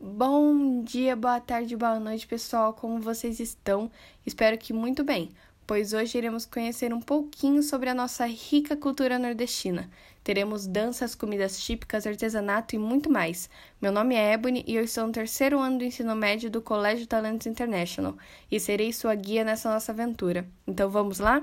Bom dia, boa tarde, boa noite, pessoal. Como vocês estão? Espero que muito bem, pois hoje iremos conhecer um pouquinho sobre a nossa rica cultura nordestina. Teremos danças, comidas típicas, artesanato e muito mais. Meu nome é Ebony e eu estou no terceiro ano do ensino médio do Colégio Talentos International e serei sua guia nessa nossa aventura. Então vamos lá?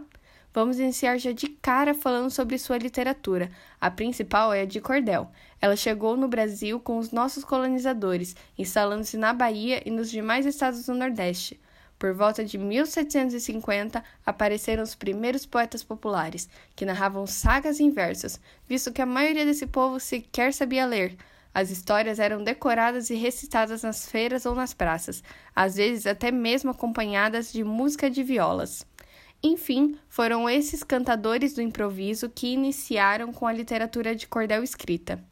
Vamos iniciar já de cara falando sobre sua literatura. A principal é a de cordel. Ela chegou no Brasil com os nossos colonizadores, instalando-se na Bahia e nos demais estados do Nordeste. Por volta de 1750, apareceram os primeiros poetas populares, que narravam sagas em versos, visto que a maioria desse povo sequer sabia ler. As histórias eram decoradas e recitadas nas feiras ou nas praças, às vezes até mesmo acompanhadas de música de violas. Enfim, foram esses cantadores do improviso que iniciaram com a literatura de cordel escrita.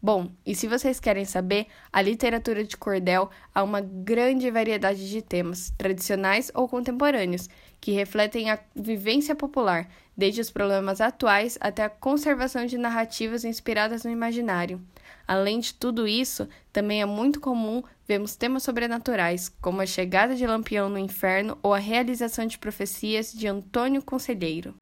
Bom, e se vocês querem saber, a literatura de cordel há uma grande variedade de temas, tradicionais ou contemporâneos, que refletem a vivência popular, desde os problemas atuais até a conservação de narrativas inspiradas no imaginário. Além de tudo isso, também é muito comum vermos temas sobrenaturais, como a chegada de Lampião no inferno ou a realização de profecias de Antônio Conselheiro.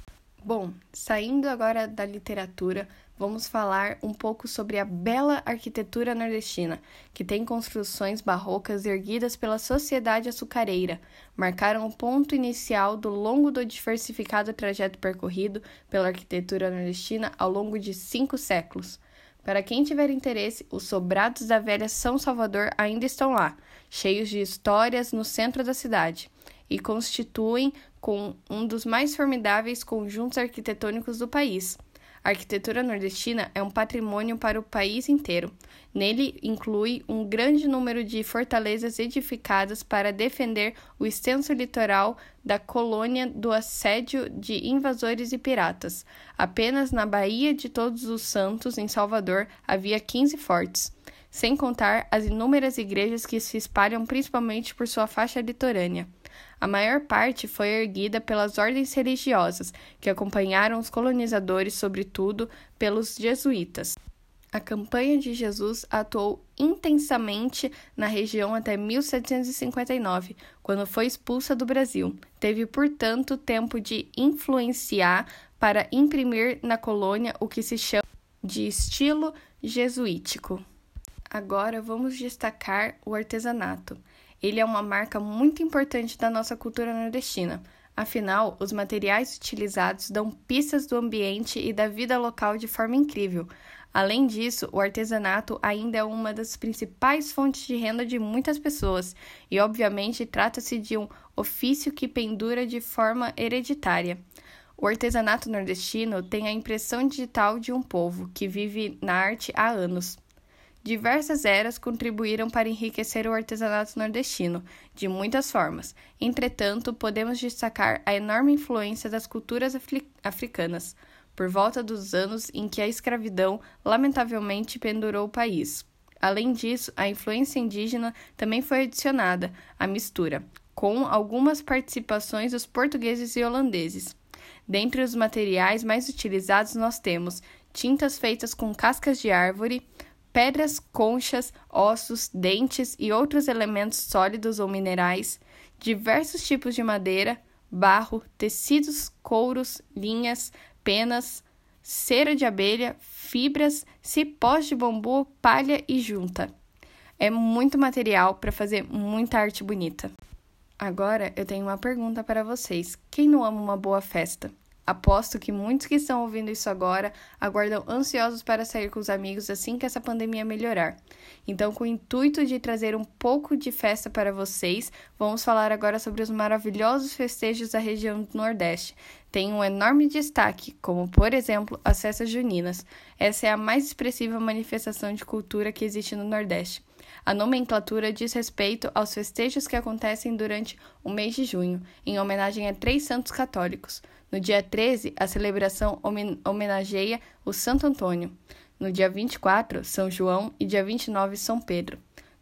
Bom, saindo agora da literatura, vamos falar um pouco sobre a bela arquitetura nordestina, que tem construções barrocas erguidas pela sociedade açucareira, marcaram o ponto inicial do longo do diversificado trajeto percorrido pela arquitetura nordestina ao longo de cinco séculos. Para quem tiver interesse, os sobrados da velha São Salvador ainda estão lá, cheios de histórias no centro da cidade, e constituem com um dos mais formidáveis conjuntos arquitetônicos do país. A arquitetura nordestina é um patrimônio para o país inteiro. Nele inclui um grande número de fortalezas edificadas para defender o extenso litoral da colônia do assédio de invasores e piratas. Apenas na Baía de Todos os Santos, em Salvador, havia 15 fortes, sem contar as inúmeras igrejas que se espalham principalmente por sua faixa litorânea. A maior parte foi erguida pelas ordens religiosas, que acompanharam os colonizadores, sobretudo pelos jesuítas. A campanha de Jesus atuou intensamente na região até 1759, quando foi expulsa do Brasil. Teve, portanto, tempo de influenciar para imprimir na colônia o que se chama de estilo jesuítico. Agora vamos destacar o artesanato. Ele é uma marca muito importante da nossa cultura nordestina. Afinal, os materiais utilizados dão pistas do ambiente e da vida local de forma incrível. Além disso, o artesanato ainda é uma das principais fontes de renda de muitas pessoas, e obviamente trata-se de um ofício que pendura de forma hereditária. O artesanato nordestino tem a impressão digital de um povo que vive na arte há anos. Diversas eras contribuíram para enriquecer o artesanato nordestino, de muitas formas. Entretanto, podemos destacar a enorme influência das culturas africanas, por volta dos anos em que a escravidão lamentavelmente pendurou o país. Além disso, a influência indígena também foi adicionada à mistura, com algumas participações dos portugueses e holandeses. Dentre os materiais mais utilizados, nós temos tintas feitas com cascas de árvore, pedras, conchas, ossos, dentes e outros elementos sólidos ou minerais, diversos tipos de madeira, barro, tecidos, couros, linhas, penas, cera de abelha, fibras, cipós de bambu, palha e junta. É muito material para fazer muita arte bonita. Agora eu tenho uma pergunta para vocês: quem não ama uma boa festa? Aposto que muitos que estão ouvindo isso agora aguardam ansiosos para sair com os amigos assim que essa pandemia melhorar. Então, com o intuito de trazer um pouco de festa para vocês, vamos falar agora sobre os maravilhosos festejos da região do Nordeste. Tem um enorme destaque, como por exemplo as festas juninas. Essa é a mais expressiva manifestação de cultura que existe no Nordeste. A nomenclatura diz respeito aos festejos que acontecem durante o mês de junho, em homenagem a três santos católicos. No dia 13, a celebração homenageia o Santo Antônio. No dia 24, São João e dia 29, São Pedro.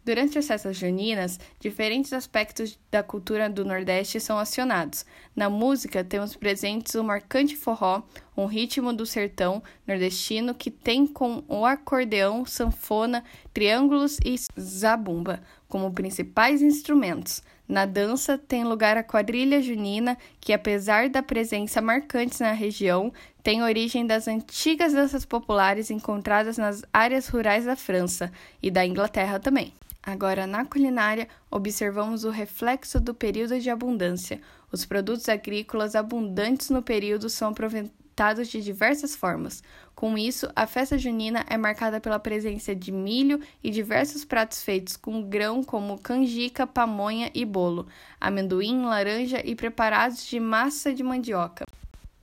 Durante as festas juninas, diferentes aspectos da cultura do Nordeste são acionados. Na música, temos presentes o marcante forró, um ritmo do sertão nordestino que tem com o acordeão, sanfona, triângulos e zabumba como principais instrumentos. Na dança tem lugar a quadrilha junina, que apesar da presença marcante na região, tem origem das antigas danças populares encontradas nas áreas rurais da França e da Inglaterra também. Agora, na culinária, observamos o reflexo do período de abundância. Os produtos agrícolas abundantes no período são aproveitados de diversas formas. Com isso, a festa junina é marcada pela presença de milho e diversos pratos feitos com grão como canjica, pamonha e bolo, amendoim, laranja e preparados de massa de mandioca.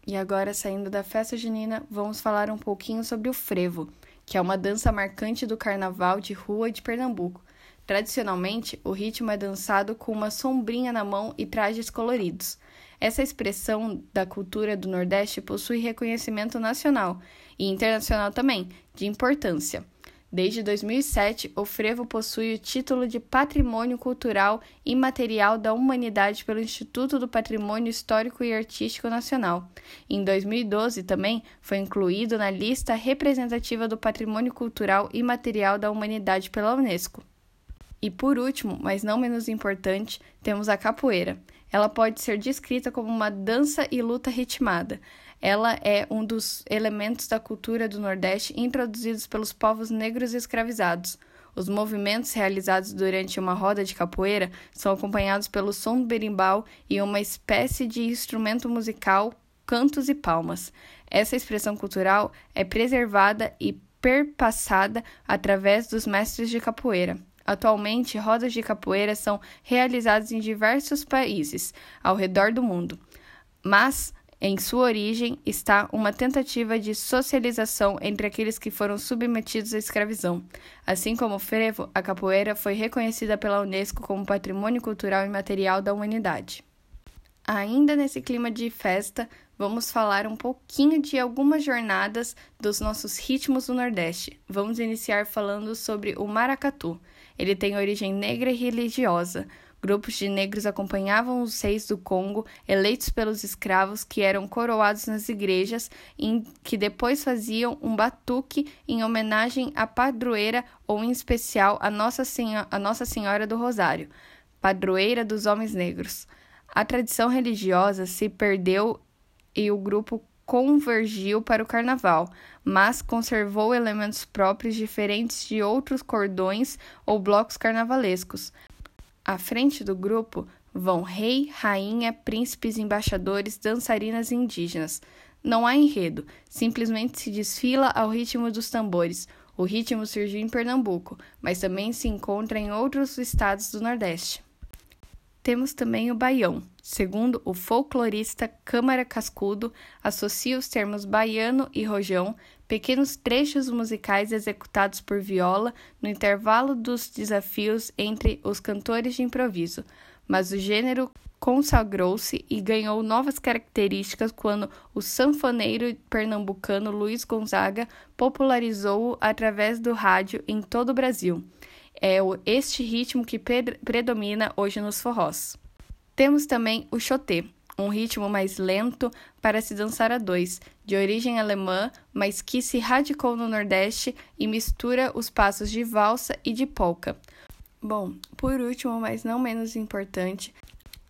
E agora, saindo da festa junina, vamos falar um pouquinho sobre o frevo, que é uma dança marcante do carnaval de rua de Pernambuco. Tradicionalmente, o ritmo é dançado com uma sombrinha na mão e trajes coloridos. Essa expressão da cultura do Nordeste possui reconhecimento nacional e internacional também, de importância. Desde 2007, o frevo possui o título de Patrimônio Cultural Imaterial da Humanidade pelo Instituto do Patrimônio Histórico e Artístico Nacional. Em 2012, também foi incluído na lista representativa do Patrimônio Cultural Imaterial da Humanidade pela Unesco. E por último, mas não menos importante, temos a capoeira. Ela pode ser descrita como uma dança e luta ritmada. Ela é um dos elementos da cultura do Nordeste introduzidos pelos povos negros escravizados. Os movimentos realizados durante uma roda de capoeira são acompanhados pelo som do berimbau e uma espécie de instrumento musical, cantos e palmas. Essa expressão cultural é preservada e perpassada através dos mestres de capoeira. Atualmente, rodas de capoeira são realizadas em diversos países ao redor do mundo, mas em sua origem está uma tentativa de socialização entre aqueles que foram submetidos à escravidão. Assim como o frevo, a capoeira foi reconhecida pela Unesco como Patrimônio Cultural e Material da Humanidade. Ainda nesse clima de festa, vamos falar um pouquinho de algumas jornadas dos nossos ritmos do Nordeste. Vamos iniciar falando sobre o maracatu. Ele tem origem negra e religiosa. Grupos de negros acompanhavam os reis do Congo, eleitos pelos escravos, que eram coroados nas igrejas, em que depois faziam um batuque em homenagem à padroeira ou, em especial, à Nossa a Nossa Senhora do Rosário, padroeira dos homens negros. A tradição religiosa se perdeu e o grupo convergiu para o carnaval, mas conservou elementos próprios diferentes de outros cordões ou blocos carnavalescos. À frente do grupo vão rei, rainha, príncipes, embaixadores, dançarinas indígenas. Não há enredo, simplesmente se desfila ao ritmo dos tambores. O ritmo surgiu em Pernambuco, mas também se encontra em outros estados do Nordeste. Temos também o baião. Segundo o folclorista Câmara Cascudo, associa os termos baiano e rojão, pequenos trechos musicais executados por viola no intervalo dos desafios entre os cantores de improviso. Mas o gênero consagrou-se e ganhou novas características quando o sanfoneiro pernambucano Luiz Gonzaga popularizou-o através do rádio em todo o Brasil é este ritmo que predomina hoje nos forrós. Temos também o chotê, um ritmo mais lento para se dançar a dois, de origem alemã, mas que se radicou no Nordeste e mistura os passos de valsa e de polka. Bom, por último, mas não menos importante,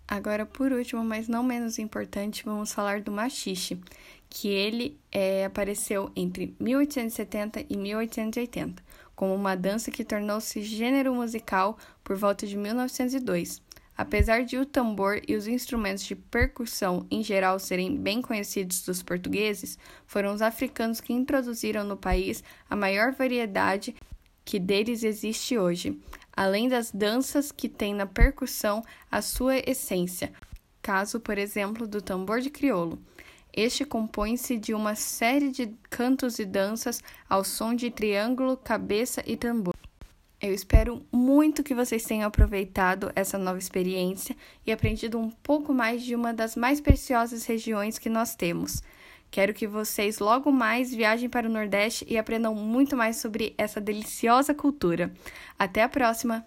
agora por último, mas não menos importante, vamos falar do machixe, que ele é, apareceu entre 1870 e 1880 como uma dança que tornou-se gênero musical por volta de 1902. Apesar de o tambor e os instrumentos de percussão em geral serem bem conhecidos dos portugueses, foram os africanos que introduziram no país a maior variedade que deles existe hoje, além das danças que têm na percussão a sua essência, caso, por exemplo, do tambor de crioulo. Este compõe-se de uma série de cantos e danças ao som de triângulo, cabeça e tambor. Eu espero muito que vocês tenham aproveitado essa nova experiência e aprendido um pouco mais de uma das mais preciosas regiões que nós temos. Quero que vocês logo mais viajem para o Nordeste e aprendam muito mais sobre essa deliciosa cultura. Até a próxima!